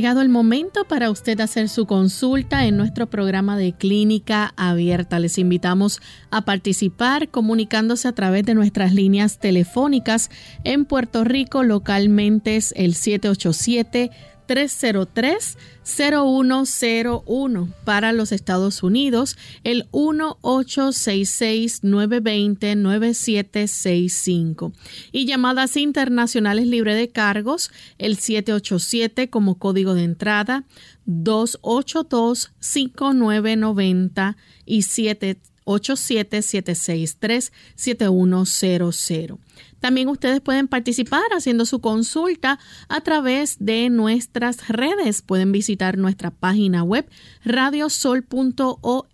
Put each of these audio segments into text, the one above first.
Llegado el momento para usted hacer su consulta en nuestro programa de clínica abierta. Les invitamos a participar comunicándose a través de nuestras líneas telefónicas. En Puerto Rico localmente es el 787 303-0101 para los Estados Unidos, el 1866-920-9765 y llamadas internacionales libre de cargos, el 787 como código de entrada, 282-5990 y 787-763-7100. También ustedes pueden participar haciendo su consulta a través de nuestras redes. Pueden visitar nuestra página web radiosol.org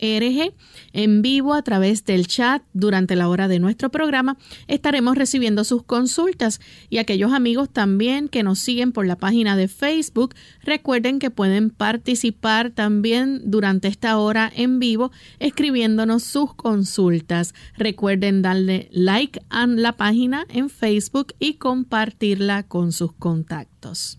en vivo a través del chat durante la hora de nuestro programa. Estaremos recibiendo sus consultas y aquellos amigos también que nos siguen por la página de Facebook, recuerden que pueden participar también durante esta hora en vivo escribiéndonos sus consultas. Recuerden darle like a la página en Facebook y compartirla con sus contactos.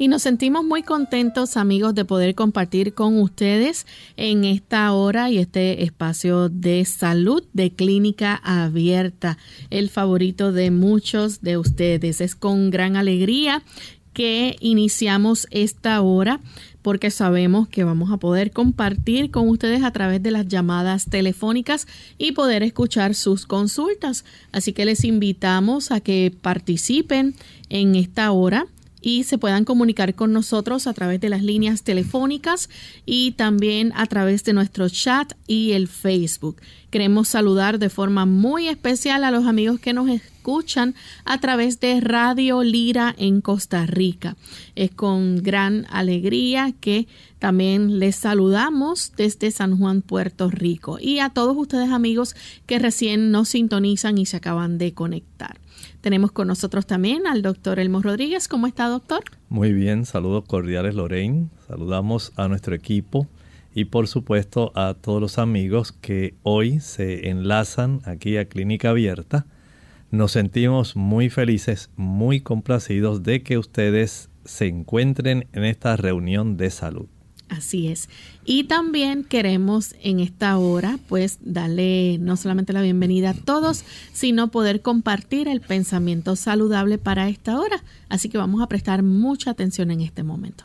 Y nos sentimos muy contentos, amigos, de poder compartir con ustedes en esta hora y este espacio de salud de clínica abierta, el favorito de muchos de ustedes. Es con gran alegría que iniciamos esta hora porque sabemos que vamos a poder compartir con ustedes a través de las llamadas telefónicas y poder escuchar sus consultas. Así que les invitamos a que participen en esta hora y se puedan comunicar con nosotros a través de las líneas telefónicas y también a través de nuestro chat y el Facebook. Queremos saludar de forma muy especial a los amigos que nos a través de Radio Lira en Costa Rica. Es con gran alegría que también les saludamos desde San Juan, Puerto Rico y a todos ustedes amigos que recién nos sintonizan y se acaban de conectar. Tenemos con nosotros también al doctor Elmo Rodríguez. ¿Cómo está, doctor? Muy bien, saludos cordiales, Lorraine. Saludamos a nuestro equipo y por supuesto a todos los amigos que hoy se enlazan aquí a Clínica Abierta. Nos sentimos muy felices, muy complacidos de que ustedes se encuentren en esta reunión de salud. Así es. Y también queremos en esta hora, pues, darle no solamente la bienvenida a todos, sino poder compartir el pensamiento saludable para esta hora. Así que vamos a prestar mucha atención en este momento.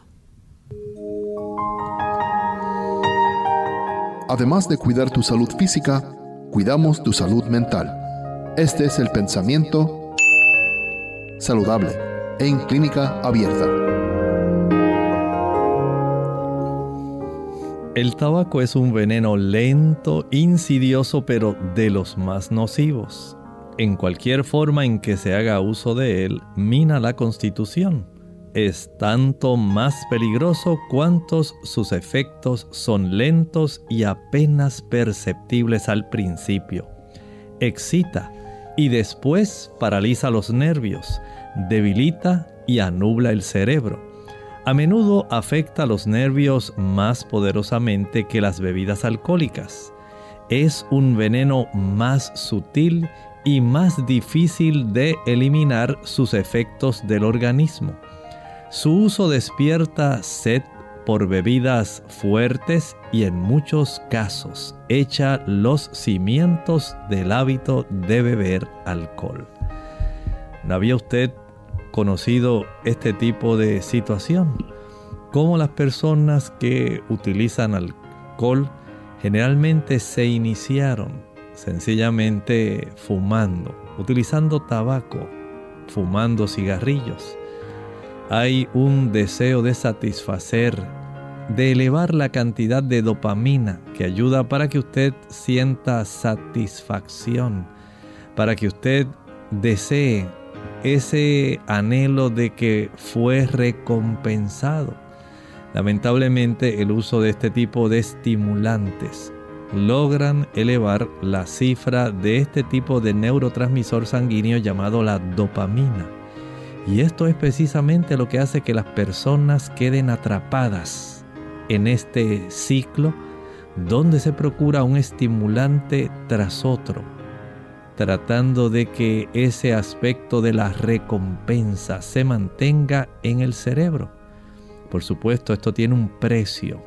Además de cuidar tu salud física, cuidamos tu salud mental. Este es el pensamiento saludable en clínica abierta. El tabaco es un veneno lento, insidioso, pero de los más nocivos. En cualquier forma en que se haga uso de él, mina la constitución. Es tanto más peligroso cuantos sus efectos son lentos y apenas perceptibles al principio. Excita y después paraliza los nervios, debilita y anubla el cerebro a menudo afecta los nervios más poderosamente que las bebidas alcohólicas. Es un veneno más sutil y más difícil de eliminar sus efectos del organismo. Su uso despierta sed, por bebidas fuertes y en muchos casos echa los cimientos del hábito de beber alcohol. ¿No había usted conocido este tipo de situación? Cómo las personas que utilizan alcohol generalmente se iniciaron sencillamente fumando, utilizando tabaco, fumando cigarrillos. Hay un deseo de satisfacer, de elevar la cantidad de dopamina que ayuda para que usted sienta satisfacción, para que usted desee ese anhelo de que fue recompensado. Lamentablemente el uso de este tipo de estimulantes logran elevar la cifra de este tipo de neurotransmisor sanguíneo llamado la dopamina. Y esto es precisamente lo que hace que las personas queden atrapadas en este ciclo donde se procura un estimulante tras otro, tratando de que ese aspecto de la recompensa se mantenga en el cerebro. Por supuesto, esto tiene un precio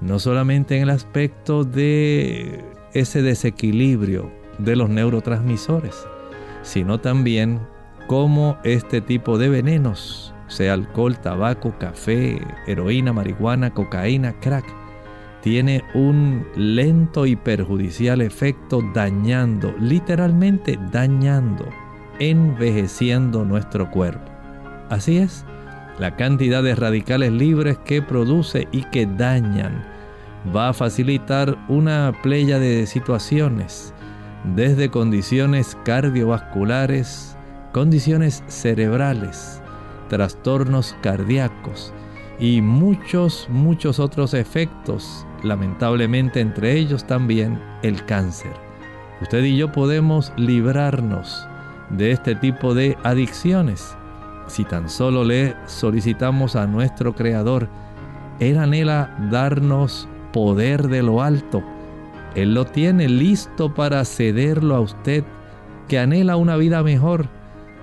no solamente en el aspecto de ese desequilibrio de los neurotransmisores, sino también cómo este tipo de venenos, sea alcohol, tabaco, café, heroína, marihuana, cocaína, crack, tiene un lento y perjudicial efecto dañando, literalmente dañando, envejeciendo nuestro cuerpo. Así es, la cantidad de radicales libres que produce y que dañan va a facilitar una playa de situaciones, desde condiciones cardiovasculares, condiciones cerebrales, trastornos cardíacos y muchos, muchos otros efectos, lamentablemente entre ellos también el cáncer. Usted y yo podemos librarnos de este tipo de adicciones si tan solo le solicitamos a nuestro Creador, Él anhela darnos poder de lo alto. Él lo tiene listo para cederlo a usted, que anhela una vida mejor.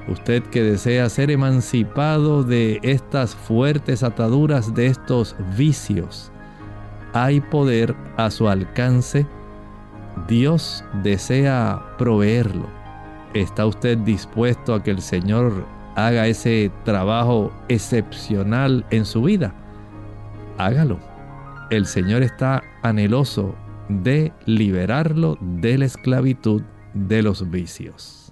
Usted que desea ser emancipado de estas fuertes ataduras, de estos vicios. Hay poder a su alcance. Dios desea proveerlo. ¿Está usted dispuesto a que el Señor haga ese trabajo excepcional en su vida, hágalo. El Señor está anheloso de liberarlo de la esclavitud de los vicios.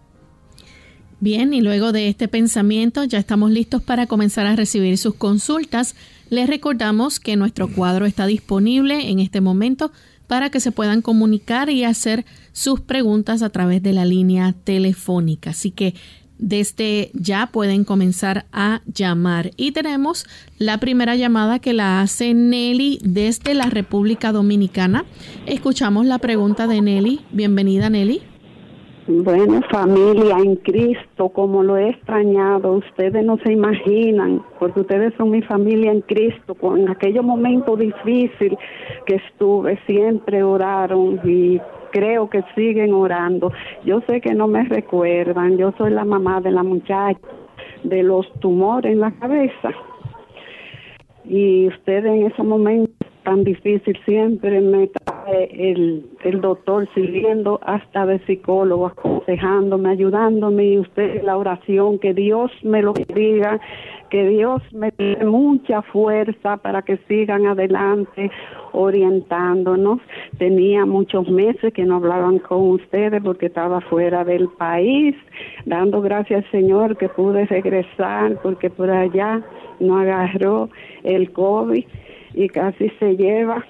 Bien, y luego de este pensamiento ya estamos listos para comenzar a recibir sus consultas. Les recordamos que nuestro cuadro está disponible en este momento para que se puedan comunicar y hacer sus preguntas a través de la línea telefónica. Así que desde ya pueden comenzar a llamar. Y tenemos la primera llamada que la hace Nelly desde la República Dominicana. Escuchamos la pregunta de Nelly. Bienvenida Nelly. Bueno, familia en Cristo, como lo he extrañado, ustedes no se imaginan, porque ustedes son mi familia en Cristo. En aquellos momentos difíciles que estuve, siempre oraron y creo que siguen orando. Yo sé que no me recuerdan, yo soy la mamá de la muchacha de los tumores en la cabeza. Y usted en ese momento tan difícil siempre me el, el doctor siguiendo hasta de psicólogo, aconsejándome, ayudándome y usted la oración, que Dios me lo diga que Dios me dé mucha fuerza para que sigan adelante orientándonos. Tenía muchos meses que no hablaban con ustedes porque estaba fuera del país, dando gracias al Señor que pude regresar porque por allá no agarró el COVID y casi se lleva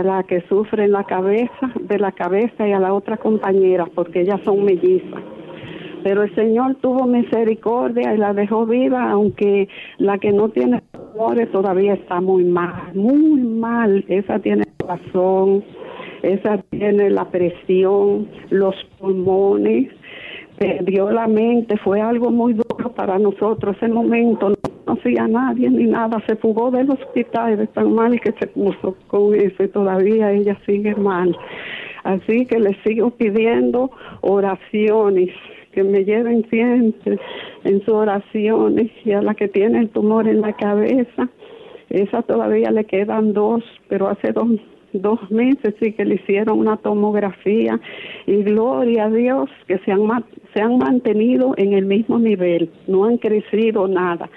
a la que sufre en la cabeza, de la cabeza y a la otra compañera porque ellas son mellizas pero el Señor tuvo misericordia y la dejó viva, aunque la que no tiene tumores todavía está muy mal, muy mal. Esa tiene corazón, esa tiene la presión, los pulmones, perdió la mente, fue algo muy duro para nosotros ese momento. No conocía a nadie ni nada, se fugó del hospital de tan mal que se puso con eso y todavía ella sigue mal. Así que le sigo pidiendo oraciones que me lleven siempre en sus oraciones y a la que tiene el tumor en la cabeza, Esa todavía le quedan dos, pero hace dos, dos meses sí que le hicieron una tomografía y gloria a Dios que se han, se han mantenido en el mismo nivel, no han crecido nada.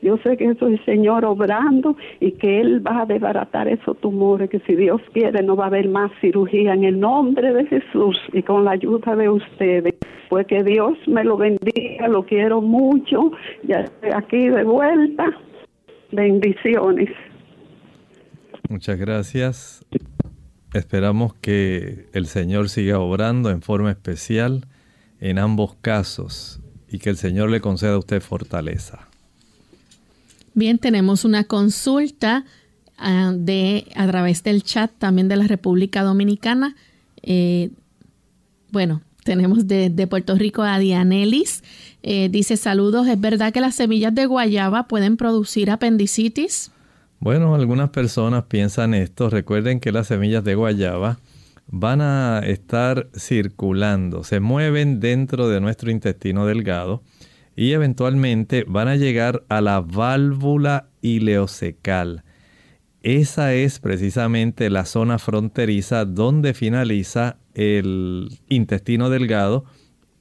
Yo sé que eso es el Señor obrando y que Él va a desbaratar esos tumores, que si Dios quiere no va a haber más cirugía en el nombre de Jesús y con la ayuda de ustedes. Pues que Dios me lo bendiga, lo quiero mucho, ya estoy aquí de vuelta. Bendiciones. Muchas gracias. Esperamos que el Señor siga obrando en forma especial en ambos casos y que el Señor le conceda a usted fortaleza. Bien, tenemos una consulta ah, de a través del chat también de la República Dominicana. Eh, bueno, tenemos de, Puerto Rico a Dianelis. Eh, dice saludos, ¿es verdad que las semillas de guayaba pueden producir apendicitis? Bueno, algunas personas piensan esto. Recuerden que las semillas de guayaba van a estar circulando, se mueven dentro de nuestro intestino delgado y eventualmente van a llegar a la válvula ileocecal. Esa es precisamente la zona fronteriza donde finaliza el intestino delgado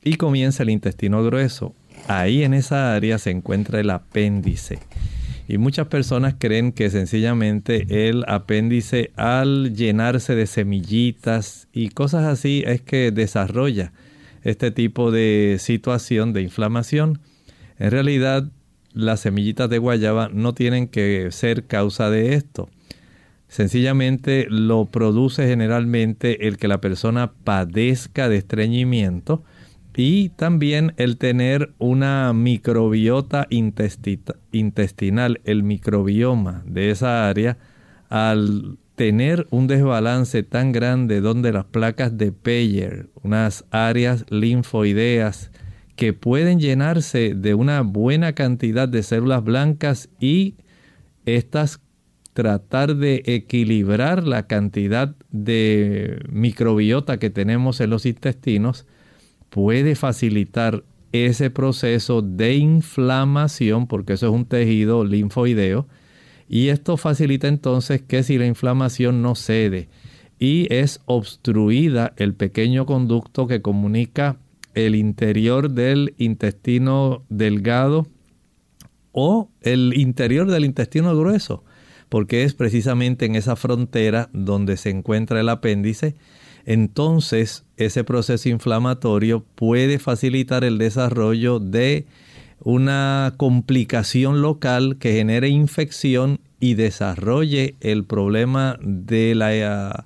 y comienza el intestino grueso. Ahí en esa área se encuentra el apéndice. Y muchas personas creen que sencillamente el apéndice al llenarse de semillitas y cosas así es que desarrolla este tipo de situación de inflamación. En realidad, las semillitas de guayaba no tienen que ser causa de esto. Sencillamente lo produce generalmente el que la persona padezca de estreñimiento y también el tener una microbiota intestinal, el microbioma de esa área, al tener un desbalance tan grande donde las placas de Peyer, unas áreas linfoideas que pueden llenarse de una buena cantidad de células blancas y estas tratar de equilibrar la cantidad de microbiota que tenemos en los intestinos, puede facilitar ese proceso de inflamación, porque eso es un tejido linfoideo, y esto facilita entonces que si la inflamación no cede y es obstruida el pequeño conducto que comunica el interior del intestino delgado o el interior del intestino grueso, porque es precisamente en esa frontera donde se encuentra el apéndice entonces ese proceso inflamatorio puede facilitar el desarrollo de una complicación local que genere infección y desarrolle el problema de la eh,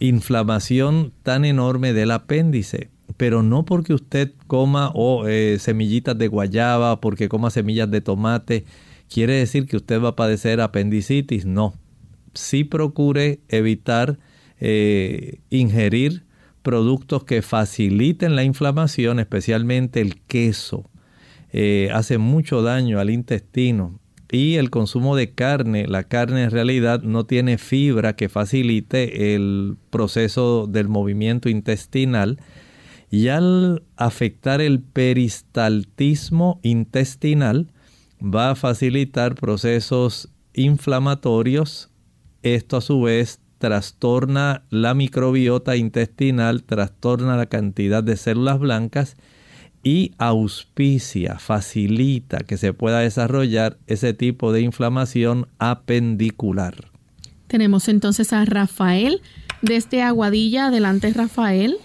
inflamación tan enorme del apéndice. Pero no porque usted coma o eh, semillitas de guayaba, porque coma semillas de tomate, quiere decir que usted va a padecer apendicitis. No. Sí procure evitar eh, ingerir productos que faciliten la inflamación, especialmente el queso. Eh, hace mucho daño al intestino. Y el consumo de carne, la carne en realidad no tiene fibra que facilite el proceso del movimiento intestinal. Y al afectar el peristaltismo intestinal, va a facilitar procesos inflamatorios. Esto a su vez trastorna la microbiota intestinal, trastorna la cantidad de células blancas y auspicia, facilita que se pueda desarrollar ese tipo de inflamación apendicular. Tenemos entonces a Rafael desde Aguadilla. Adelante, Rafael.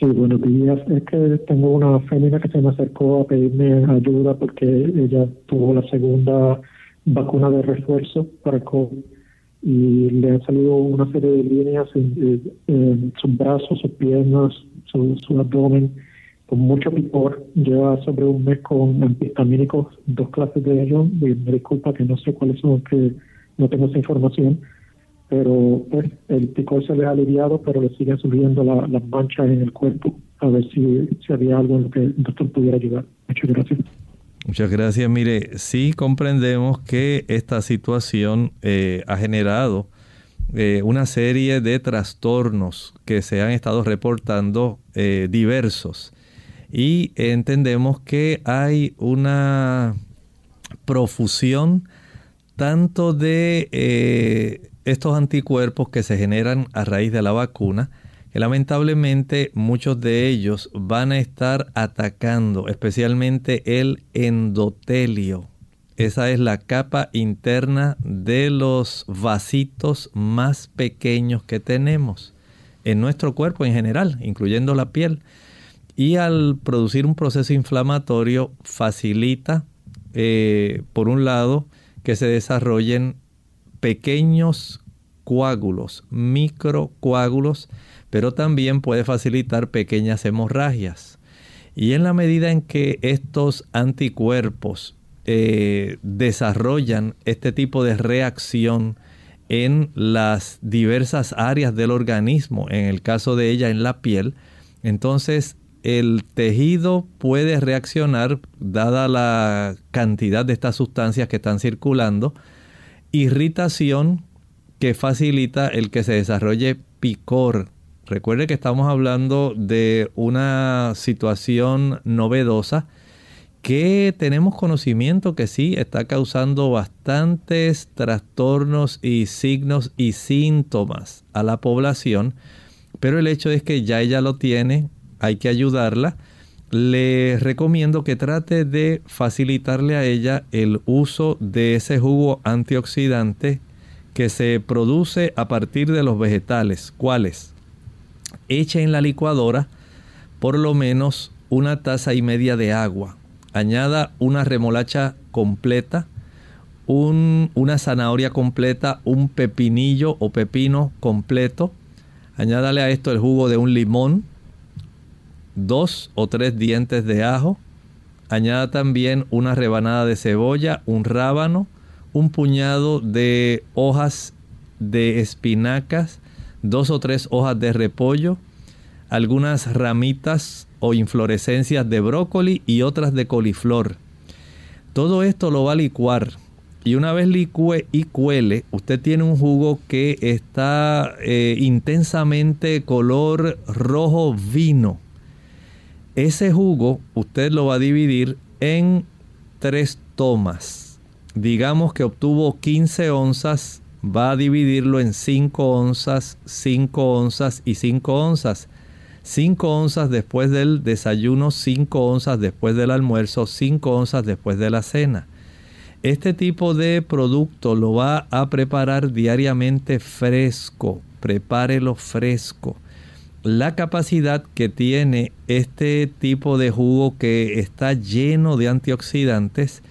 Sí, buenos días. Es que tengo una fémina que se me acercó a pedirme ayuda porque ella tuvo la segunda vacuna de refuerzo para el COVID y le han salido una serie de líneas en, sus brazos, sus piernas, su, abdomen, con mucho picor. Lleva sobre un mes con antihistamínicos, dos clases de ellos. me disculpa que no sé cuáles son, que no tengo esa información. Pero pues, el picor se le ha aliviado, pero le siguen subiendo las manchas en el cuerpo. A ver si, si había algo en lo que el doctor pudiera ayudar. Muchas gracias. Muchas gracias. Mire, sí comprendemos que esta situación eh, ha generado eh, una serie de trastornos que se han estado reportando eh, diversos y entendemos que hay una profusión tanto de estos anticuerpos que se generan a raíz de la vacuna, que lamentablemente muchos de ellos van a estar atacando especialmente el endotelio. Esa es la capa interna de los vasitos más pequeños que tenemos en nuestro cuerpo en general, incluyendo la piel. Y al producir un proceso inflamatorio facilita, eh, por un lado, que se desarrollen pequeños coágulos, microcoágulos, pero también puede facilitar pequeñas hemorragias. Y en la medida en que estos anticuerpos eh, desarrollan este tipo de reacción en las diversas áreas del organismo, en el caso de ella en la piel, entonces el tejido puede reaccionar, dada la cantidad de estas sustancias que están circulando, irritación que facilita el que se desarrolle picor. Recuerde que estamos hablando de una situación novedosa que tenemos conocimiento que sí está causando bastantes trastornos y signos y síntomas a la población, pero el hecho es que ya ella lo tiene, hay que ayudarla. Le recomiendo que trate de facilitarle a ella el uso de ese jugo antioxidante que se produce a partir de los vegetales. ¿Cuáles? Eche en la licuadora por lo menos una taza y media de agua. Añada una remolacha completa, una zanahoria completa, un pepinillo o pepino completo. Añádale a esto el jugo de un limón, dos o tres dientes de ajo. Añada también una rebanada de cebolla, un rábano, un puñado de hojas de espinacas, dos o tres hojas de repollo, algunas ramitas o inflorescencias de brócoli y otras de coliflor. Todo esto lo va a licuar y una vez licue y cuele, usted tiene un jugo que está eh, intensamente color rojo vino. Ese jugo usted lo va a dividir en tres tomas. Digamos que obtuvo 15 onzas, va a dividirlo en 5 onzas, 5 onzas y 5 onzas. 5 onzas después del desayuno, 5 onzas después del almuerzo, 5 onzas después de la cena. Este tipo de producto lo va a preparar diariamente fresco. Prepárelo fresco la capacidad que tiene este tipo de jugo que está lleno de antioxidantes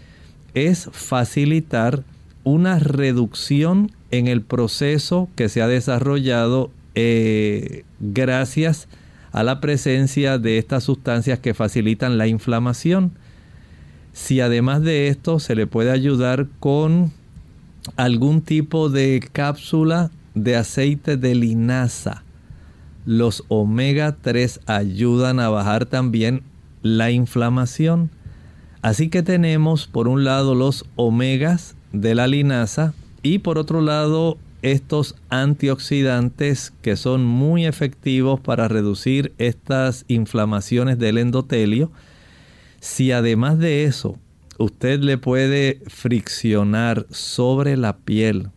es facilitar una reducción en el proceso que se ha desarrollado eh, gracias a la presencia de estas sustancias que facilitan la inflamación. Si además de esto se le puede ayudar con algún tipo de cápsula de aceite de linaza, los omega 3 ayudan a bajar también la inflamación. Así que tenemos por un lado los omegas de la linaza y por otro lado estos antioxidantes que son muy efectivos para reducir estas inflamaciones del endotelio. Si además de eso usted le puede friccionar sobre la piel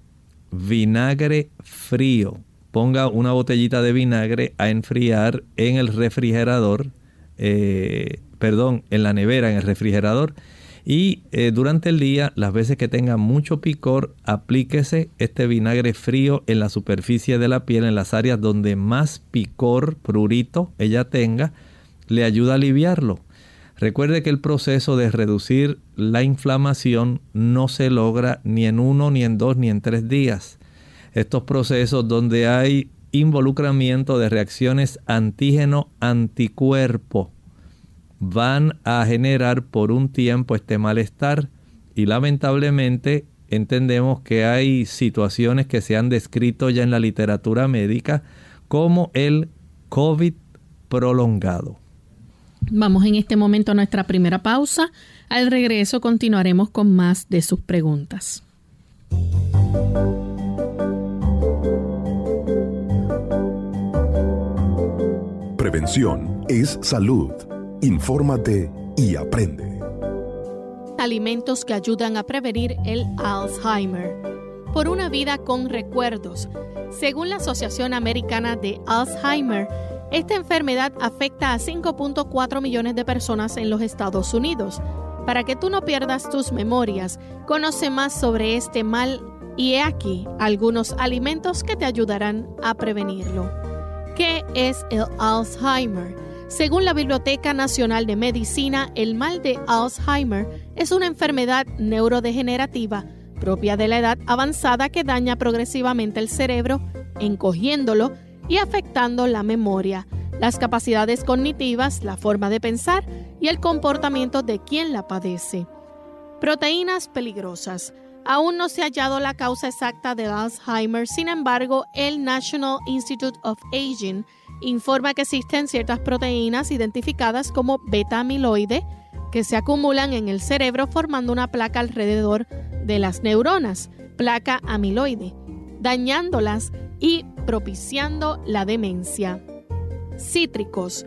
vinagre frío ponga una botellita de vinagre a enfriar en el refrigerador, eh, perdón, en la nevera, en el refrigerador. Y eh, durante el día, las veces que tenga mucho picor, aplíquese este vinagre frío en la superficie de la piel, en las áreas donde más picor, prurito ella tenga, le ayuda a aliviarlo. Recuerde que el proceso de reducir la inflamación no se logra ni en uno, ni en dos, ni en tres días estos procesos donde hay involucramiento de reacciones antígeno-anticuerpo van a generar por un tiempo este malestar y lamentablemente entendemos que hay situaciones que se han descrito ya en la literatura médica como el COVID prolongado. Vamos en este momento a nuestra primera pausa. Al regreso continuaremos con más de sus preguntas. Prevención es salud. Infórmate y aprende. alimentos que ayudan a prevenir el Alzheimer. Por una vida con recuerdos. Según la Asociación Americana de Alzheimer, esta enfermedad afecta a 5.4 millones de personas en los Estados Unidos. Para que tú no pierdas tus memorias, conoce más sobre este mal y he aquí algunos alimentos que te ayudarán a prevenirlo. ¿Qué es el Alzheimer? Según la Biblioteca Nacional de Medicina, el mal de Alzheimer es una enfermedad neurodegenerativa propia de la edad avanzada que daña progresivamente el cerebro, encogiéndolo y afectando la memoria, las capacidades cognitivas, la forma de pensar y el comportamiento de quien la padece. Proteínas peligrosas. Aún no se ha hallado la causa exacta de Alzheimer, sin embargo, el National Institute of Aging informa que existen ciertas proteínas identificadas como beta-amiloide que se acumulan en el cerebro formando una placa alrededor de las neuronas, placa amiloide, dañándolas y propiciando la demencia. Cítricos.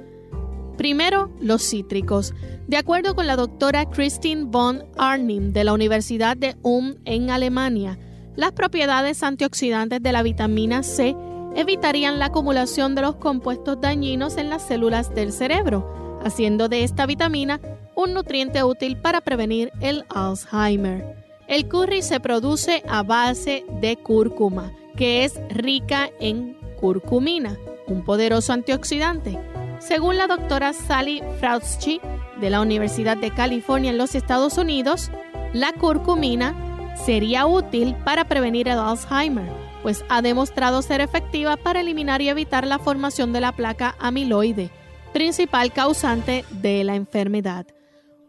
Primero, los cítricos. De acuerdo con la doctora Christine von Arnim de la Universidad de Ulm en Alemania, las propiedades antioxidantes de la vitamina C evitarían la acumulación de los compuestos dañinos en las células del cerebro, haciendo de esta vitamina un nutriente útil para prevenir el Alzheimer. El curry se produce a base de cúrcuma que es rica en curcumina, un poderoso antioxidante. Según la doctora Sally Frautschi de la Universidad de California en los Estados Unidos, la curcumina sería útil para prevenir el Alzheimer, pues ha demostrado ser efectiva para eliminar y evitar la formación de la placa amiloide, principal causante de la enfermedad.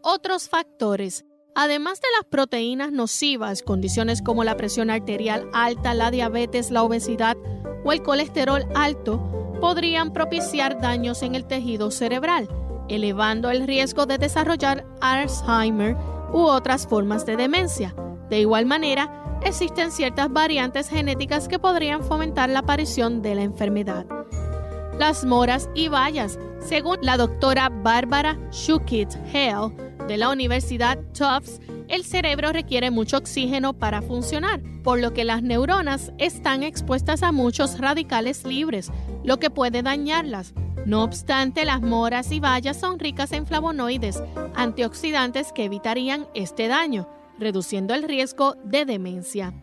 Otros factores Además de las proteínas nocivas, condiciones como la presión arterial alta, la diabetes, la obesidad o el colesterol alto podrían propiciar daños en el tejido cerebral, elevando el riesgo de desarrollar Alzheimer u otras formas de demencia. De igual manera, existen ciertas variantes genéticas que podrían fomentar la aparición de la enfermedad. Las moras y bayas, según la doctora Bárbara Shukit Hale, de la Universidad Tufts, el cerebro requiere mucho oxígeno para funcionar, por lo que las neuronas están expuestas a muchos radicales libres, lo que puede dañarlas. No obstante, las moras y bayas son ricas en flavonoides, antioxidantes que evitarían este daño, reduciendo el riesgo de demencia.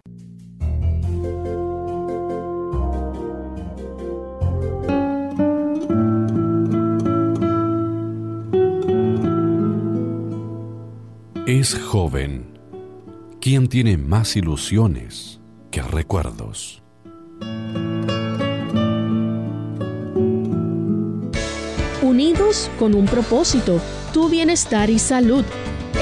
Es joven quien tiene más ilusiones que recuerdos. Unidos con un propósito, tu bienestar y salud.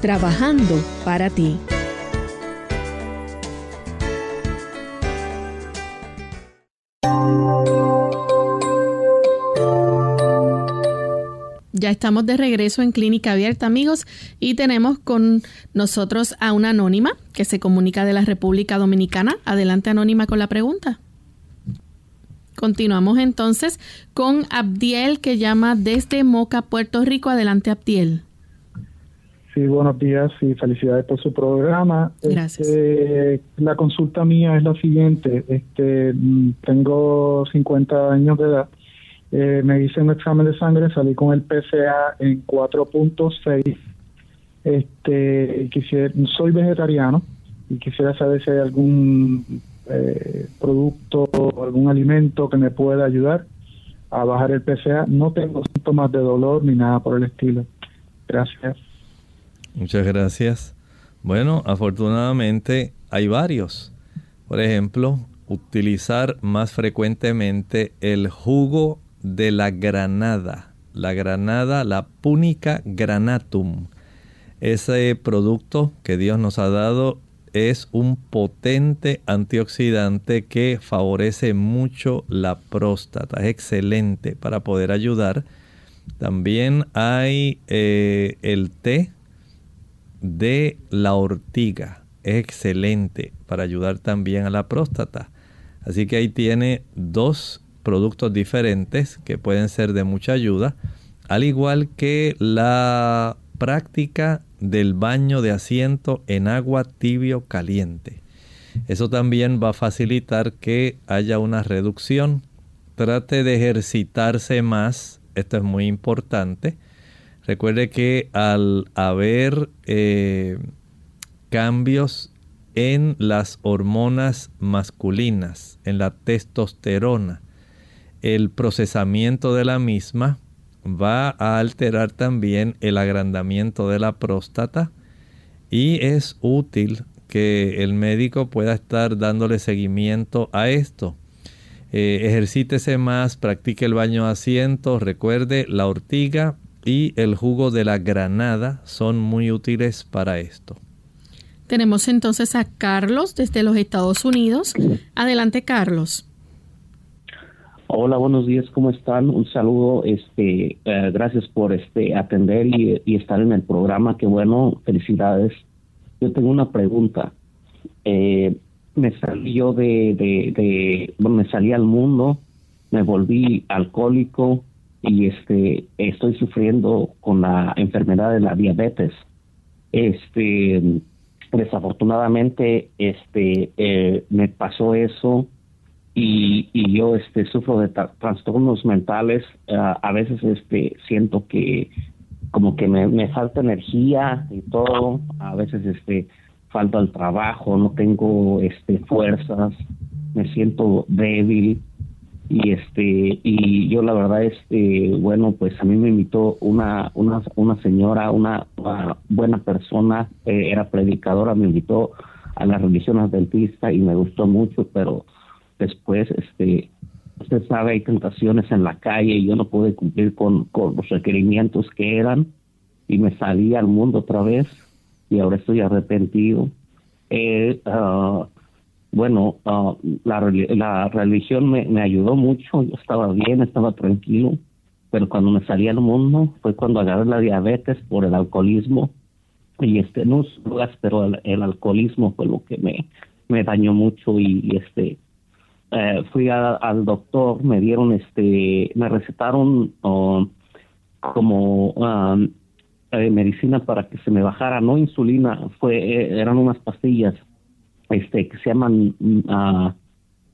trabajando para ti. Ya estamos de regreso en Clínica Abierta, amigos, y tenemos con nosotros a una anónima que se comunica de la República Dominicana. Adelante, anónima, con la pregunta. Continuamos entonces con Abdiel, que llama desde Moca, Puerto Rico. Adelante, Abdiel. Sí, buenos días y felicidades por su programa. Gracias. Este, la consulta mía es la siguiente. Este, mm, tengo 50 años de edad eh, me hice un examen de sangre, salí con el PCA en 4.6. Este, quisiera, soy vegetariano y quisiera saber si hay algún eh, producto o algún alimento que me pueda ayudar a bajar el PCA. No tengo síntomas de dolor ni nada por el estilo. Gracias. Muchas gracias. Bueno, afortunadamente hay varios. Por ejemplo, utilizar más frecuentemente el jugo de la granada. La granada, la punica granatum. Ese producto que Dios nos ha dado es un potente antioxidante que favorece mucho la próstata. Es excelente para poder ayudar. También hay eh, el té de la ortiga. Es excelente para ayudar también a la próstata. Así que ahí tiene dos productos diferentes que pueden ser de mucha ayuda. Al igual que la práctica del baño de asiento en agua tibio caliente. Eso también va a facilitar que haya una reducción. Trate de ejercitarse más, esto es muy importante. Recuerde que al haber eh, cambios en las hormonas masculinas, en la testosterona, el procesamiento de la misma va a alterar también el agrandamiento de la próstata y es útil que el médico pueda estar dándole seguimiento a esto. Eh, ejercítese más, practique el baño a asiento, recuerde la ortiga y el jugo de la granada son muy útiles para esto. Tenemos entonces a Carlos desde los Estados Unidos. Adelante, Carlos. Hola, buenos días, ¿cómo están? Un saludo, este, eh, gracias por este atender y, estar en el programa, qué bueno, felicidades. Yo tengo una pregunta. Eh, me salí yo de, de, bueno, me salí al mundo, me volví alcohólico y este, estoy sufriendo con la enfermedad de la diabetes. Este, desafortunadamente, este, eh, me pasó eso y, y yo este sufro de trastornos mentales. Ah, a veces este siento que como que me, me, falta energía y todo. A veces este falta el trabajo no tengo este fuerzas me siento débil y este y yo la verdad este bueno pues a mí me invitó una una una señora una, buena persona eh, era predicadora me invitó a la religión adventista y me gustó mucho pero después, este, usted sabe, hay tentaciones en la calle y yo no pude cumplir con, los requerimientos que eran y me salí al mundo otra vez y ahora estoy arrepentido. Eh, ah, bueno, ah, la, la religión me, ayudó mucho, yo estaba bien, estaba tranquilo, pero cuando me salí al mundo fue cuando agarré la diabetes por el alcoholismo. Y este no pero el, alcoholismo fue lo que me dañó mucho y este eh, fui al doctor, me dieron este, me recetaron um, como um, medicina para que se me bajara, no insulina, fue eh, eran unas pastillas este que se llaman uh,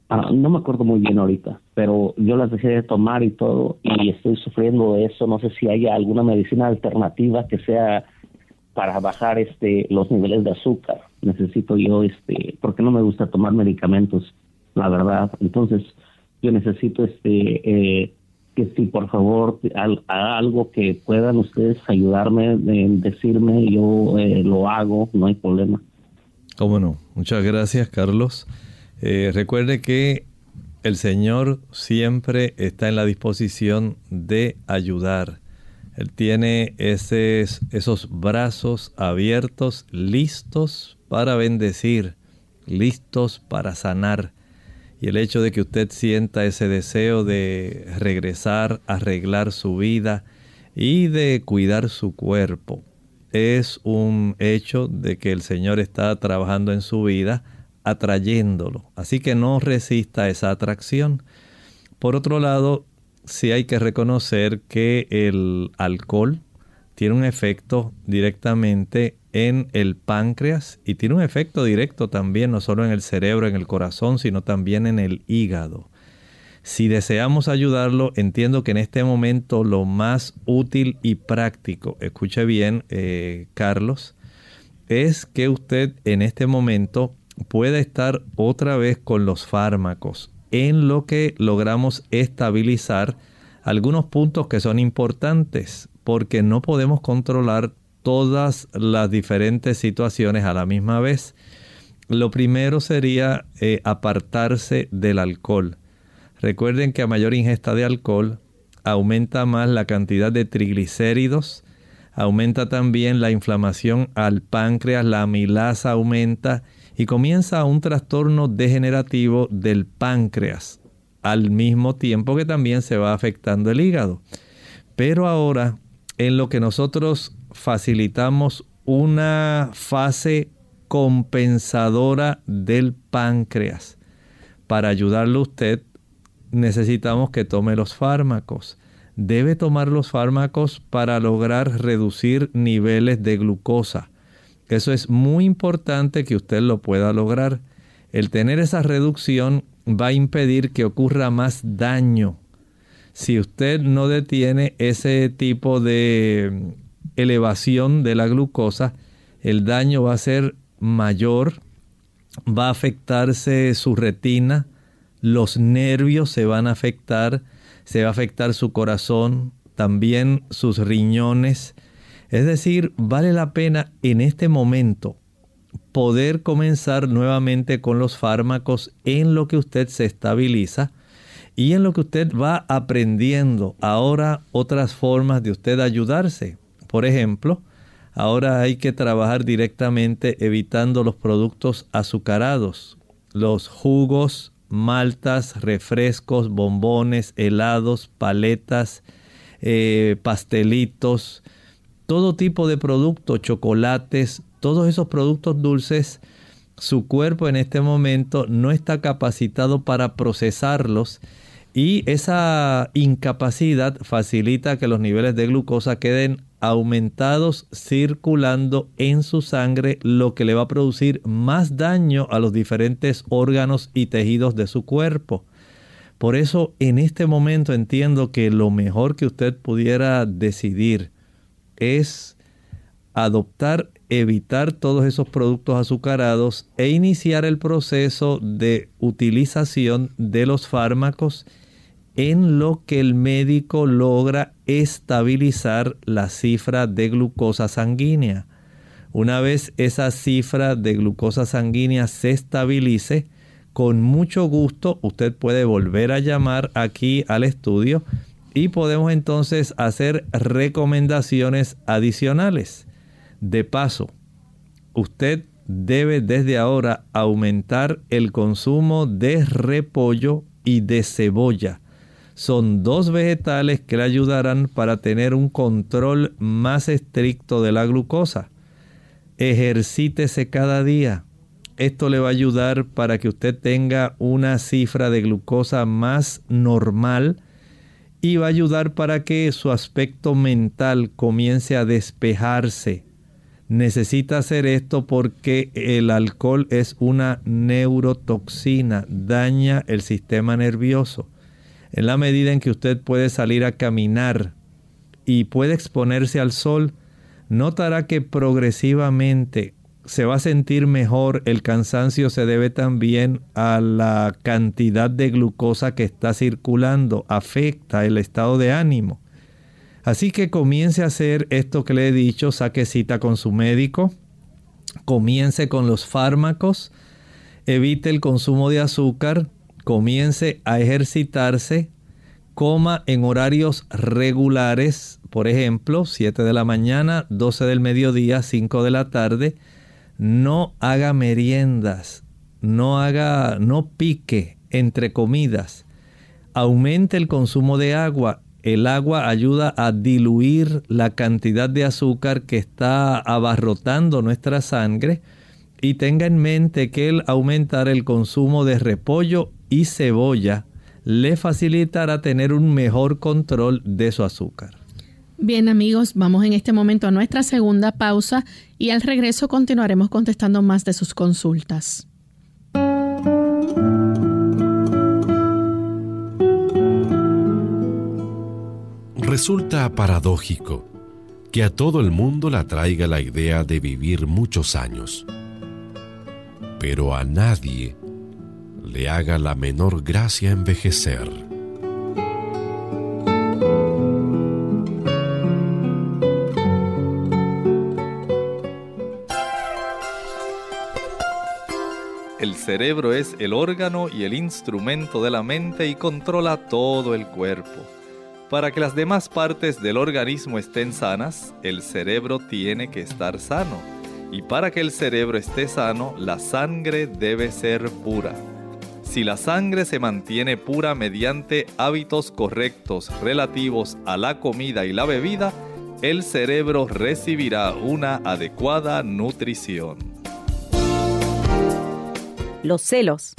no me acuerdo muy bien ahorita, pero yo las dejé de tomar y todo y estoy sufriendo de eso, no sé si hay alguna medicina alternativa que sea para bajar este los niveles de azúcar. Necesito yo este porque no me gusta tomar medicamentos la verdad. Entonces, yo necesito este eh, que si por favor algo que puedan ustedes ayudarme, en decirme, yo eh, lo hago, no hay problema. Cómo no. Muchas gracias, Carlos. Eh, recuerde que el Señor siempre está en la disposición de ayudar. Él tiene esos, esos brazos abiertos, listos para bendecir, listos para sanar. Y el hecho de que usted sienta ese deseo de regresar, arreglar su vida y de cuidar su cuerpo es un hecho de que el Señor está trabajando en su vida, atrayéndolo. Así que no resista esa atracción. Por otro lado, sí hay que reconocer que el alcohol tiene un efecto directamente en el páncreas y tiene un efecto directo también no solo en el cerebro, en el corazón, sino también en el hígado. Si deseamos ayudarlo, entiendo que en este momento lo más útil y práctico, escuche bien eh, Carlos, es que usted en este momento pueda estar otra vez con los fármacos en lo que logramos estabilizar algunos puntos que son importantes porque no podemos controlar todas las diferentes situaciones a la misma vez. Lo primero sería eh, apartarse del alcohol. Recuerden que a mayor ingesta de alcohol aumenta más la cantidad de triglicéridos, aumenta también la inflamación al páncreas, la amilasa aumenta y comienza un trastorno degenerativo del páncreas, al mismo tiempo que también se va afectando el hígado. Pero ahora, en lo que nosotros facilitamos una fase compensadora del páncreas, para ayudarle a usted necesitamos que tome los fármacos debe tomar los fármacos para lograr reducir niveles de glucosa. Eso es muy importante que usted lo pueda lograr. El tener esa reducción va a impedir que ocurra más daño. Si usted no detiene ese tipo de elevación de la glucosa, el daño va a ser mayor, va a afectarse su retina, los nervios se van a afectar, se va a afectar su corazón, también sus riñones. Es decir, vale la pena en este momento poder comenzar nuevamente con los fármacos en lo que usted se estabiliza y en lo que usted va aprendiendo ahora otras formas de usted ayudarse. Por ejemplo, ahora hay que trabajar directamente evitando los productos azucarados, los jugos, maltas, refrescos, bombones, helados, paletas, eh, pastelitos, todo tipo de productos, chocolates, todos esos productos dulces, su cuerpo en este momento no está capacitado para procesarlos y esa incapacidad facilita que los niveles de glucosa queden aumentados circulando en su sangre, lo que le va a producir más daño a los diferentes órganos y tejidos de su cuerpo. Por eso en este momento entiendo que lo mejor que usted pudiera decidir es adoptar, evitar todos esos productos azucarados e iniciar el proceso de utilización de los fármacos en lo que el médico logra estabilizar la cifra de glucosa sanguínea. Una vez esa cifra de glucosa sanguínea se estabilice, con mucho gusto usted puede volver a llamar aquí al estudio y podemos entonces hacer recomendaciones adicionales. De paso, usted debe desde ahora aumentar el consumo de repollo y de cebolla son dos vegetales que le ayudarán para tener un control más estricto de la glucosa. Ejercítese cada día. Esto le va a ayudar para que usted tenga una cifra de glucosa más normal y va a ayudar para que su aspecto mental comience a despejarse. Necesita hacer esto porque el alcohol es una neurotoxina, daña el sistema nervioso. En la medida en que usted puede salir a caminar y puede exponerse al sol, notará que progresivamente se va a sentir mejor. El cansancio se debe también a la cantidad de glucosa que está circulando, afecta el estado de ánimo. Así que comience a hacer esto que le he dicho, saque cita con su médico, comience con los fármacos, evite el consumo de azúcar, comience a ejercitarse, coma en horarios regulares, por ejemplo, 7 de la mañana, 12 del mediodía, 5 de la tarde, no haga meriendas, no haga, no pique entre comidas, aumente el consumo de agua. El agua ayuda a diluir la cantidad de azúcar que está abarrotando nuestra sangre y tenga en mente que el aumentar el consumo de repollo y cebolla le facilitará tener un mejor control de su azúcar. Bien amigos, vamos en este momento a nuestra segunda pausa y al regreso continuaremos contestando más de sus consultas. Resulta paradójico que a todo el mundo le atraiga la idea de vivir muchos años, pero a nadie le haga la menor gracia envejecer. El cerebro es el órgano y el instrumento de la mente y controla todo el cuerpo. Para que las demás partes del organismo estén sanas, el cerebro tiene que estar sano. Y para que el cerebro esté sano, la sangre debe ser pura. Si la sangre se mantiene pura mediante hábitos correctos relativos a la comida y la bebida, el cerebro recibirá una adecuada nutrición. Los celos.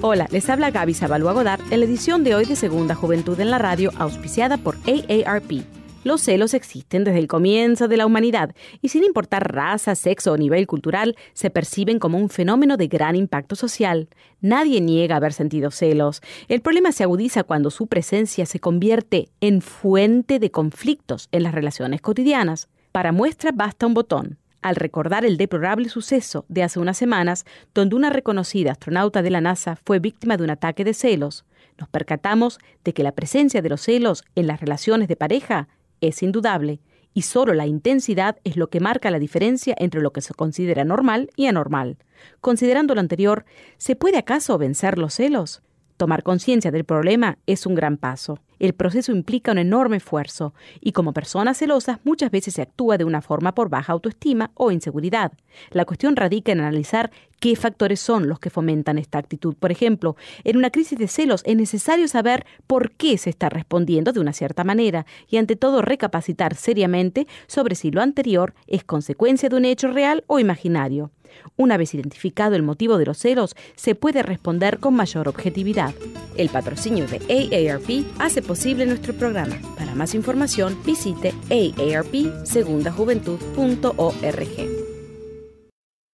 Hola, les habla Gaby Zabalúa Godard en la edición de hoy de Segunda Juventud en la Radio, auspiciada por AARP. Los celos existen desde el comienzo de la humanidad y sin importar raza, sexo o nivel cultural, se perciben como un fenómeno de gran impacto social. Nadie niega haber sentido celos. El problema se agudiza cuando su presencia se convierte en fuente de conflictos en las relaciones cotidianas. Para muestra basta un botón. Al recordar el deplorable suceso de hace unas semanas, donde una reconocida astronauta de la NASA fue víctima de un ataque de celos, nos percatamos de que la presencia de los celos en las relaciones de pareja es indudable, y solo la intensidad es lo que marca la diferencia entre lo que se considera normal y anormal. Considerando lo anterior, ¿se puede acaso vencer los celos? Tomar conciencia del problema es un gran paso. El proceso implica un enorme esfuerzo y como personas celosas muchas veces se actúa de una forma por baja autoestima o inseguridad. La cuestión radica en analizar qué factores son los que fomentan esta actitud. Por ejemplo, en una crisis de celos es necesario saber por qué se está respondiendo de una cierta manera y ante todo recapacitar seriamente sobre si lo anterior es consecuencia de un hecho real o imaginario. Una vez identificado el motivo de los celos, se puede responder con mayor objetividad. El patrocinio de AARP hace posible nuestro programa. Para más información, visite aarpsegundajuventud.org.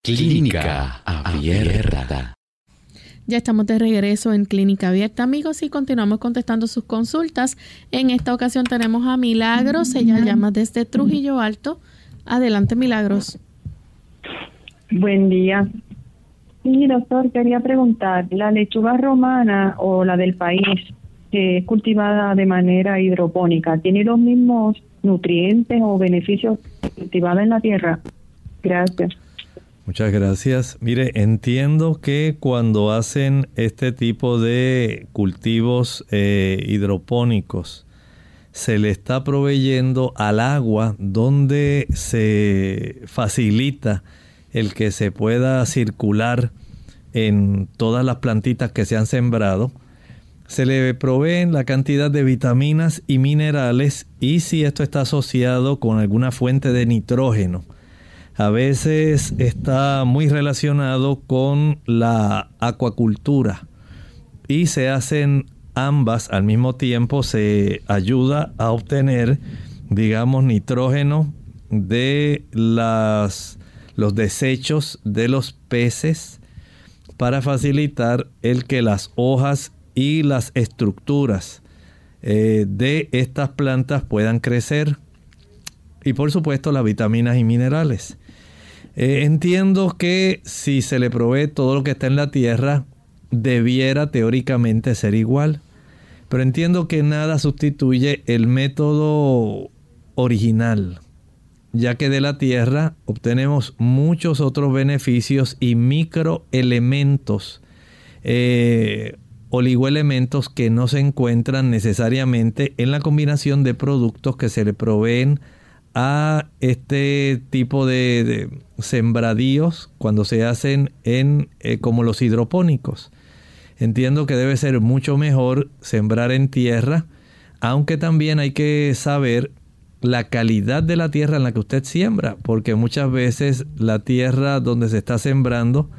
Clínica Abierta. Ya estamos de regreso en Clínica Abierta, amigos, y continuamos contestando sus consultas. En esta ocasión tenemos a Milagros, ella llama desde Trujillo Alto. Adelante, Milagros. Buen día. Sí, doctor, quería preguntar, ¿la lechuga romana o la del país, que es cultivada de manera hidropónica, tiene los mismos nutrientes o beneficios cultivada en la tierra? Gracias. Muchas gracias. Mire, entiendo que cuando hacen este tipo de cultivos eh, hidropónicos, se le está proveyendo al agua donde se facilita el que se pueda circular en todas las plantitas que se han sembrado. Se le proveen la cantidad de vitaminas y minerales y si esto está asociado con alguna fuente de nitrógeno. A veces está muy relacionado con la acuacultura y se hacen ambas al mismo tiempo. Se ayuda a obtener, digamos, nitrógeno de las los desechos de los peces para facilitar el que las hojas y las estructuras eh, de estas plantas puedan crecer y por supuesto las vitaminas y minerales. Eh, entiendo que si se le provee todo lo que está en la tierra, debiera teóricamente ser igual. Pero entiendo que nada sustituye el método original ya que de la Tierra obtenemos muchos otros beneficios y microelementos, eh, oligoelementos que no se encuentran necesariamente en la combinación de productos que se le proveen a este tipo de, sembradíos cuando se hacen en eh, como los hidropónicos. Entiendo que debe ser mucho mejor sembrar en tierra, aunque también hay que saber la calidad de la tierra en la que usted siembra, porque muchas veces la tierra donde se está sembrando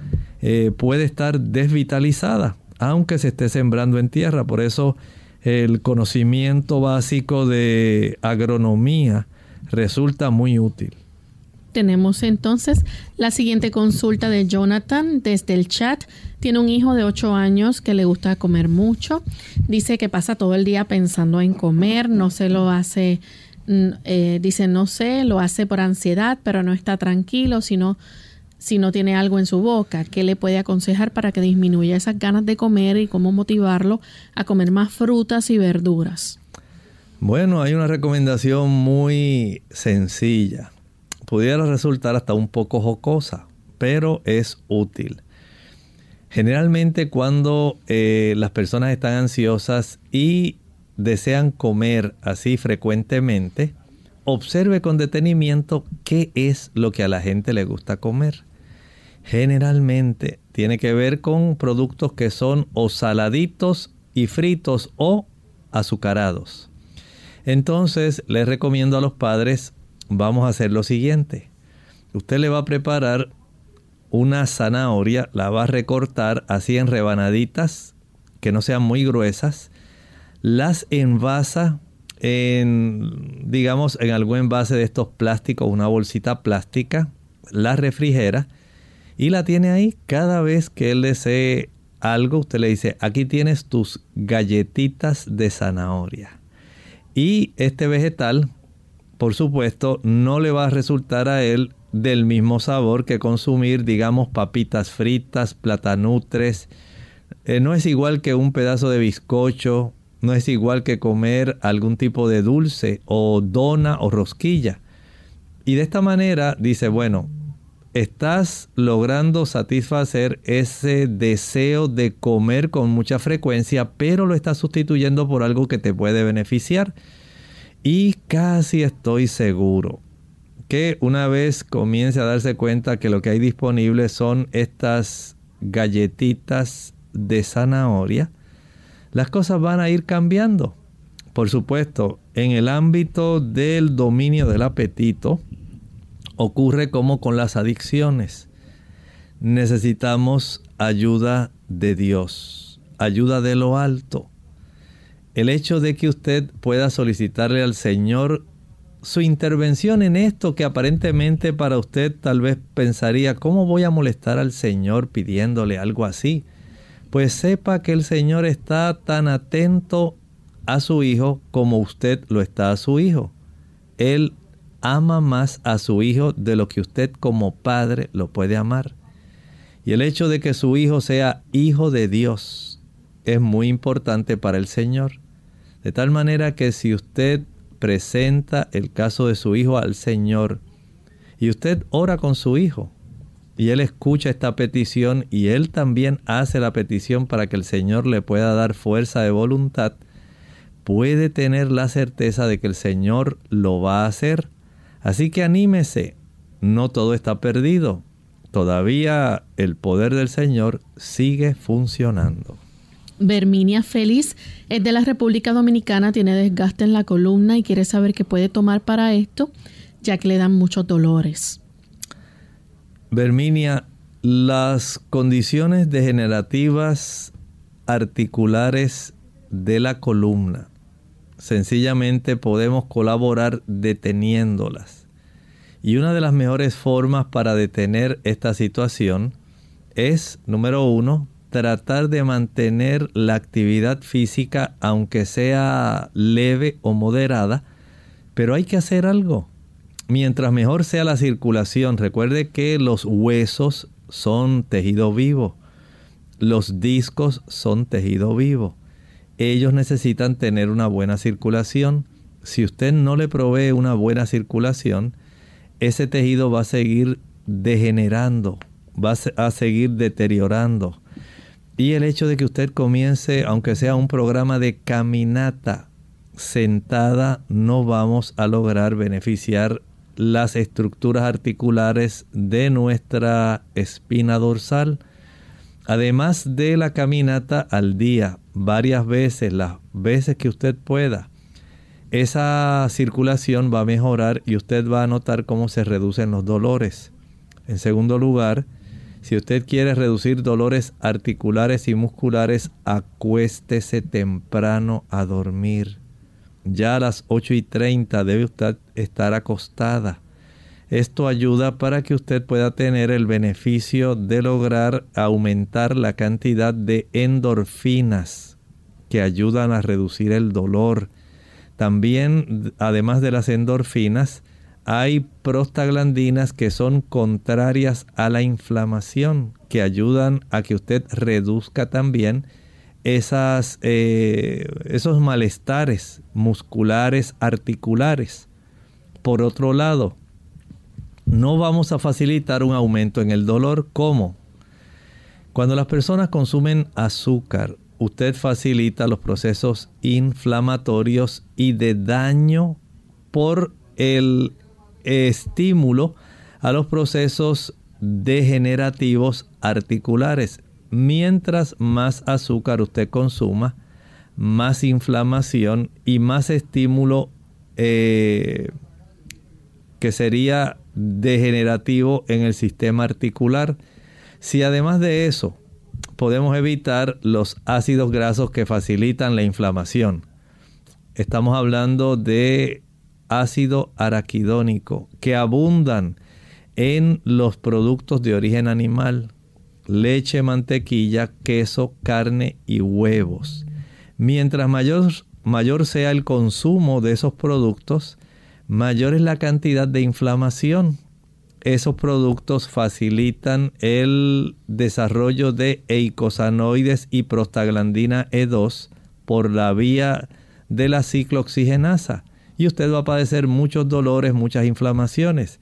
eh, puede estar desvitalizada, aunque se esté sembrando en tierra. Por eso el conocimiento básico de agronomía resulta muy útil. Tenemos entonces la siguiente consulta de Jonathan desde el chat. Tiene un hijo de 8 años que le gusta comer mucho. Dice que pasa todo el día pensando en comer, no se lo hace eh, dice, no sé, lo hace por ansiedad, pero no está tranquilo, sino si no tiene algo en su boca, ¿qué le puede aconsejar para que disminuya esas ganas de comer y cómo motivarlo a comer más frutas y verduras? Bueno, hay una recomendación muy sencilla. Pudiera resultar hasta un poco jocosa, pero es útil. Generalmente cuando eh, las personas están ansiosas y desean comer así frecuentemente, observe con detenimiento qué es lo que a la gente le gusta comer. Generalmente tiene que ver con productos que son o saladitos y fritos o azucarados. Entonces les recomiendo a los padres, vamos a hacer lo siguiente. Usted le va a preparar una zanahoria, la va a recortar así en rebanaditas que no sean muy gruesas, las envasa en, digamos, en algún envase de estos plásticos, una bolsita plástica, la refrigera y la tiene ahí. Cada vez que él desee algo, usted le dice, aquí tienes tus galletitas de zanahoria. Y este vegetal, por supuesto, no le va a resultar a él del mismo sabor que consumir, digamos, papitas fritas, platanutres. Eh, no es igual que un pedazo de bizcocho, no es igual que comer algún tipo de dulce o dona o rosquilla. Y de esta manera dice, bueno, estás logrando satisfacer ese deseo de comer con mucha frecuencia, pero lo estás sustituyendo por algo que te puede beneficiar. Y casi estoy seguro que una vez comience a darse cuenta que lo que hay disponible son estas galletitas de zanahoria, las cosas van a ir cambiando. Por supuesto, en el ámbito del dominio del apetito, ocurre como con las adicciones. Necesitamos ayuda de Dios, ayuda de lo alto. El hecho de que usted pueda solicitarle al Señor su intervención en esto que aparentemente para usted tal vez pensaría, ¿cómo voy a molestar al Señor pidiéndole algo así? Pues sepa que el Señor está tan atento a su hijo como usted lo está a su hijo. Él ama más a su hijo de lo que usted como padre lo puede amar. Y el hecho de que su hijo sea hijo de Dios es muy importante para el Señor. De tal manera que si usted presenta el caso de su hijo al Señor y usted ora con su hijo y él escucha esta petición y él también hace la petición para que el Señor le pueda dar fuerza de voluntad, puede tener la certeza de que el Señor lo va a hacer. Así que anímese, no todo está perdido. Todavía el poder del Señor sigue funcionando. Berminia Feliz es de la República Dominicana, tiene desgaste en la columna y quiere saber qué puede tomar para esto, ya que le dan muchos dolores. Berminia, las condiciones degenerativas articulares de la columna, sencillamente podemos colaborar deteniéndolas. Y una de las mejores formas para detener esta situación es, número uno, tratar de mantener la actividad física, aunque sea leve o moderada, pero hay que hacer algo. Mientras mejor sea la circulación, recuerde que los huesos son tejido vivo, los discos son tejido vivo. Ellos necesitan tener una buena circulación. Si usted no le provee una buena circulación, ese tejido va a seguir degenerando, va a seguir deteriorando y el hecho de que usted comience, aunque sea un programa de caminata sentada, no vamos a lograr beneficiar las estructuras articulares de nuestra espina dorsal. Además de la caminata al día, varias veces, las veces que usted pueda, esa circulación va a mejorar y usted va a notar cómo se reducen los dolores. En segundo lugar, si usted quiere reducir dolores articulares y musculares, acuéstese temprano a dormir. Ya a las 8 y 30 debe usted estar acostada. Esto ayuda para que usted pueda tener el beneficio de lograr aumentar la cantidad de endorfinas que ayudan a reducir el dolor. También, además de las endorfinas, hay prostaglandinas que son contrarias a la inflamación, que ayudan a que usted reduzca también esas, eh, esos malestares musculares, articulares. Por otro lado, no vamos a facilitar un aumento en el dolor. ¿Cómo? Cuando las personas consumen azúcar, usted facilita los procesos inflamatorios y de daño por el estímulo a los procesos degenerativos articulares. Mientras más azúcar usted consuma, más inflamación y más estímulo eh, que sería degenerativo en el sistema articular. Si además de eso podemos evitar los ácidos grasos que facilitan la inflamación, estamos hablando de ácido araquidónico que abundan en los productos de origen animal, leche, mantequilla, queso, carne y huevos. Mientras mayor, mayor sea el consumo de esos productos, mayor es la cantidad de inflamación. Esos productos facilitan el desarrollo de eicosanoides y prostaglandina E2 por la vía de la ciclooxigenasa y usted va a padecer muchos dolores, muchas inflamaciones.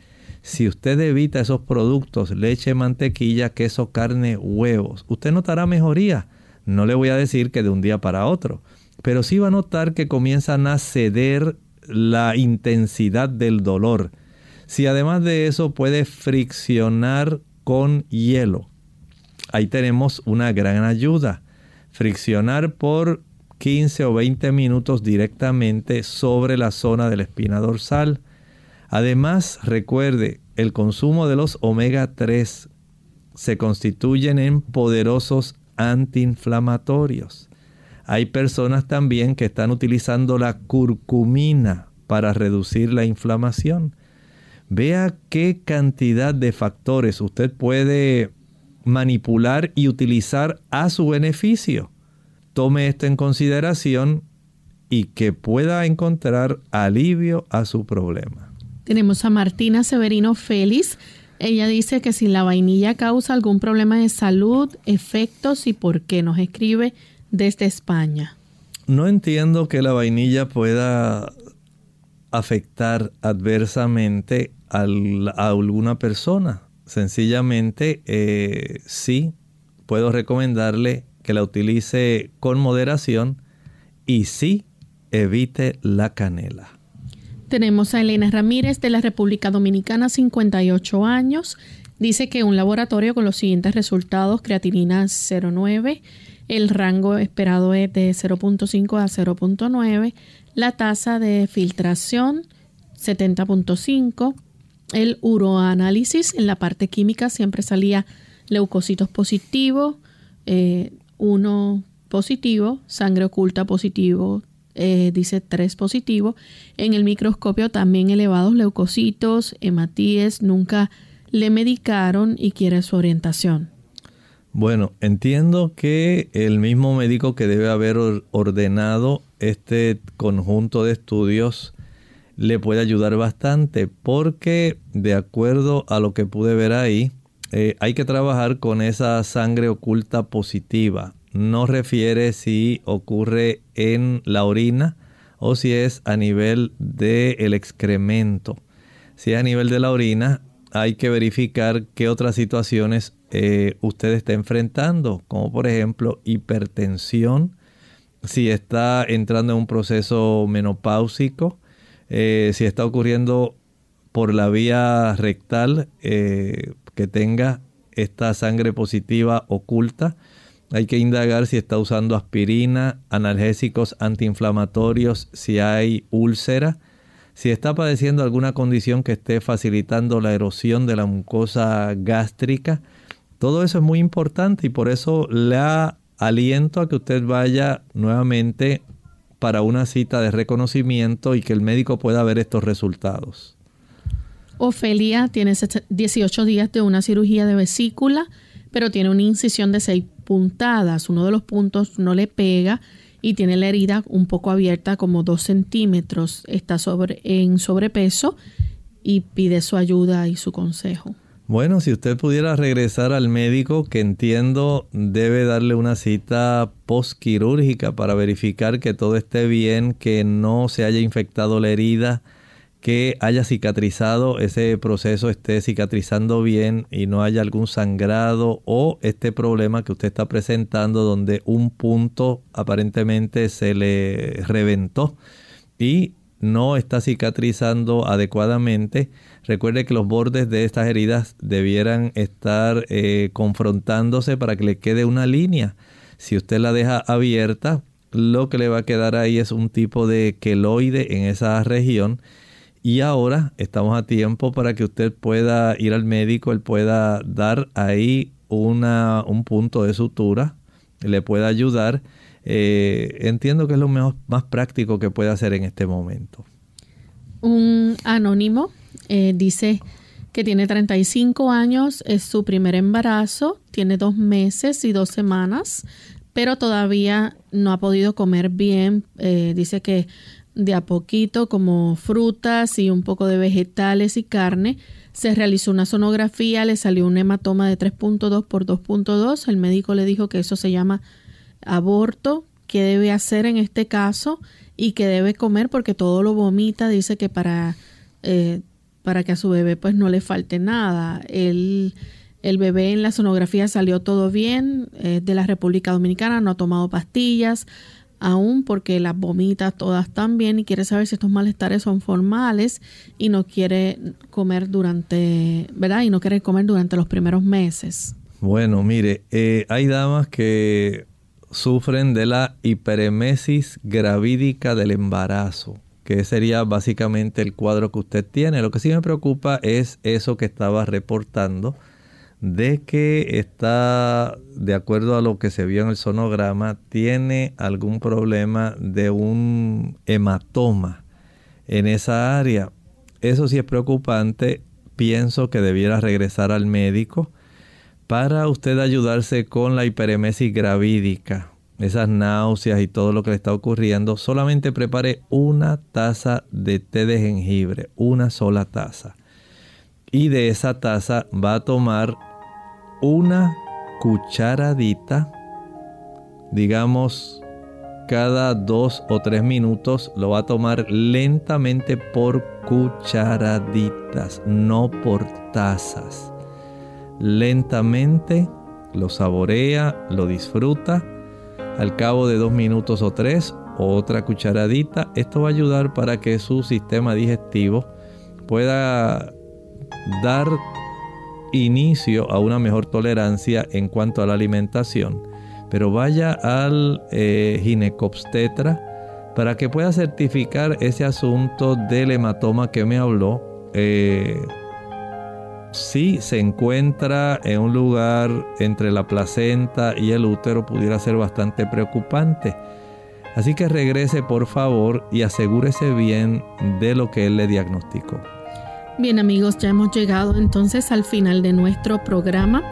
Si usted evita esos productos, leche, mantequilla, queso, carne, huevos, usted notará mejoría. No le voy a decir que de un día para otro, pero sí va a notar que comienzan a ceder la intensidad del dolor. Si además de eso puede friccionar con hielo, ahí tenemos una gran ayuda. Friccionar por 15 o 20 minutos directamente sobre la zona de la espina dorsal. Además, recuerde, el consumo de los omega 3 se constituyen en poderosos antiinflamatorios. Hay personas también que están utilizando la curcumina para reducir la inflamación. Vea qué cantidad de factores usted puede manipular y utilizar a su beneficio. Tome esto en consideración y que pueda encontrar alivio a su problema. Tenemos a Martina Severino Félix. Ella dice que si la vainilla causa algún problema de salud, efectos y por qué nos escribe desde España. No entiendo que la vainilla pueda afectar adversamente a alguna persona. Sencillamente, eh, sí, puedo recomendarle que la utilice con moderación y sí evite la canela. Tenemos a Elena Ramírez de la República Dominicana, 58 años. Dice que un laboratorio con los siguientes resultados, creatinina 0,9, el rango esperado es de 0.5 a 0.9. La tasa de filtración 70.5. El uroanálisis en la parte química siempre salía leucocitos positivos, eh, 1 positivo, sangre oculta positivo, eh, dice 3 positivo. En el microscopio también elevados leucocitos, hematíes, nunca le medicaron y quiere su orientación. Bueno, entiendo que el mismo médico que debe haber ordenado este conjunto de estudios le puede ayudar bastante porque de acuerdo a lo que pude ver ahí, eh, hay que trabajar con esa sangre oculta positiva. No refiere si ocurre en la orina o si es a nivel del excremento. Si es a nivel de la orina, hay que verificar qué otras situaciones eh, usted está enfrentando, como por ejemplo hipertensión, si está entrando en un proceso menopáusico, eh, si está ocurriendo por la vía rectal eh, que tenga esta sangre positiva oculta. Hay que indagar si está usando aspirina, analgésicos antiinflamatorios, si hay úlcera, si está padeciendo alguna condición que esté facilitando la erosión de la mucosa gástrica todo eso es muy importante y por eso le aliento a que usted vaya nuevamente para una cita de reconocimiento y que el médico pueda ver estos resultados. Ofelia tiene 18 días de una cirugía de vesícula, pero tiene una incisión de 6 puntadas. Uno de los puntos no le pega y tiene la herida un poco abierta, como 2 centímetros. Está sobre, en sobrepeso y pide su ayuda y su consejo. Bueno, si usted pudiera regresar al médico, que entiendo debe darle una cita postquirúrgica para verificar que todo esté bien, que no se haya infectado la herida, que haya cicatrizado, ese proceso esté cicatrizando bien y no haya algún sangrado o este problema que usted está presentando donde un punto aparentemente se le reventó y no está cicatrizando adecuadamente. Recuerde que los bordes de estas heridas debieran estar eh, confrontándose para que le quede una línea. Si usted la deja abierta, lo que le va a quedar ahí es un tipo de queloide en esa región y ahora estamos a tiempo para que usted pueda ir al médico, él pueda dar ahí una, un punto de sutura, le pueda ayudar. Eh, entiendo que es lo más práctico que puede hacer en este momento. Un anónimo eh, dice que tiene 35 años, es su primer embarazo, tiene dos meses y dos semanas, pero todavía no ha podido comer bien. Eh, dice que de a poquito como frutas y un poco de vegetales y carne. Se realizó una sonografía, le salió un hematoma de 3.2 por 2.2. El médico le dijo que eso se llama aborto, qué debe hacer en este caso y que debe comer porque todo lo vomita. Dice que para, eh, para que a su bebé pues no le falte nada. El, el bebé en la sonografía salió todo bien, de la República Dominicana, no ha tomado pastillas, aún porque las vomita todas tan bien y quiere saber si estos malestares son formales y no quiere comer durante, ¿verdad? Y no quiere comer durante los primeros meses. Bueno, mire, eh, hay damas que sufren de la hiperemesis gravídica del embarazo, que sería básicamente el cuadro que usted tiene. Lo que sí me preocupa es eso que estaba reportando de que está, de acuerdo a lo que se vio en el sonograma, tiene algún problema de un hematoma en esa área. Eso sí es preocupante. Pienso que debiera regresar al médico para usted ayudarse con la hiperemesis gravídica, esas náuseas y todo lo que le está ocurriendo. Solamente prepare una taza de té de jengibre, una sola taza. Y de esa taza va a tomar una cucharadita, digamos cada dos o tres minutos, lo va a tomar lentamente por cucharaditas, no por tazas. Lentamente lo saborea, lo disfruta. Al cabo de dos minutos o tres, otra cucharadita. Esto va a ayudar para que su sistema digestivo pueda dar inicio a una mejor tolerancia en cuanto a la alimentación. Pero vaya al eh, ginecobstetra para que pueda certificar ese asunto del hematoma que me habló. Eh, si se encuentra en un lugar entre la placenta y el útero, pudiera ser bastante preocupante. Así que regrese por favor y asegúrese bien de lo que él le diagnosticó. Bien amigos, ya hemos llegado entonces al final de nuestro programa.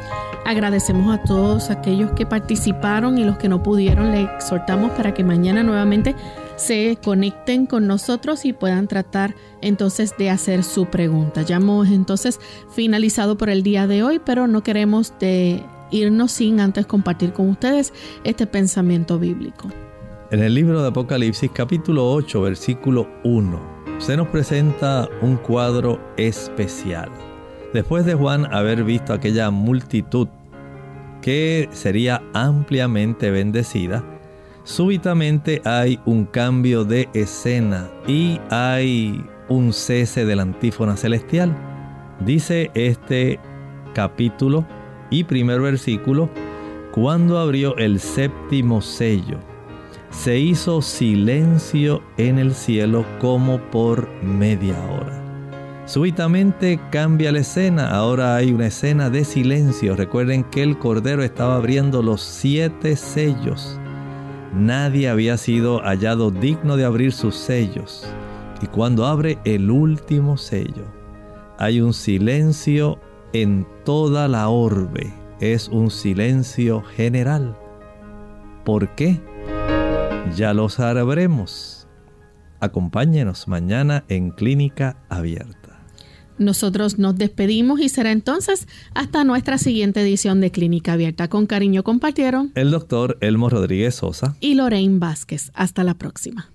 Agradecemos a todos aquellos que participaron y los que no pudieron. Le exhortamos para que mañana nuevamente se conecten con nosotros y puedan tratar entonces de hacer su pregunta. Ya hemos entonces finalizado por el día de hoy, pero no queremos de irnos sin antes compartir con ustedes este pensamiento bíblico. En el libro de Apocalipsis capítulo 8 versículo 1 se nos presenta un cuadro especial. Después de Juan haber visto aquella multitud que sería ampliamente bendecida, súbitamente hay un cambio de escena y hay un cese de la antífona celestial. Dice este capítulo y primer versículo, cuando abrió el séptimo sello se hizo silencio en el cielo como por media hora. Súbitamente cambia la escena, ahora hay una escena de silencio. Recuerden que el Cordero estaba abriendo los siete sellos. Nadie había sido hallado digno de abrir sus sellos. Y cuando abre el último sello, hay un silencio en toda la orbe. Es un silencio general. ¿Por qué? Ya lo sabremos. Acompáñenos mañana en Clínica Abierta. Nosotros nos despedimos y será entonces hasta nuestra siguiente edición de Clínica Abierta. Con cariño compartieron el doctor Elmo Rodríguez Sosa y Lorraine Vázquez. Hasta la próxima.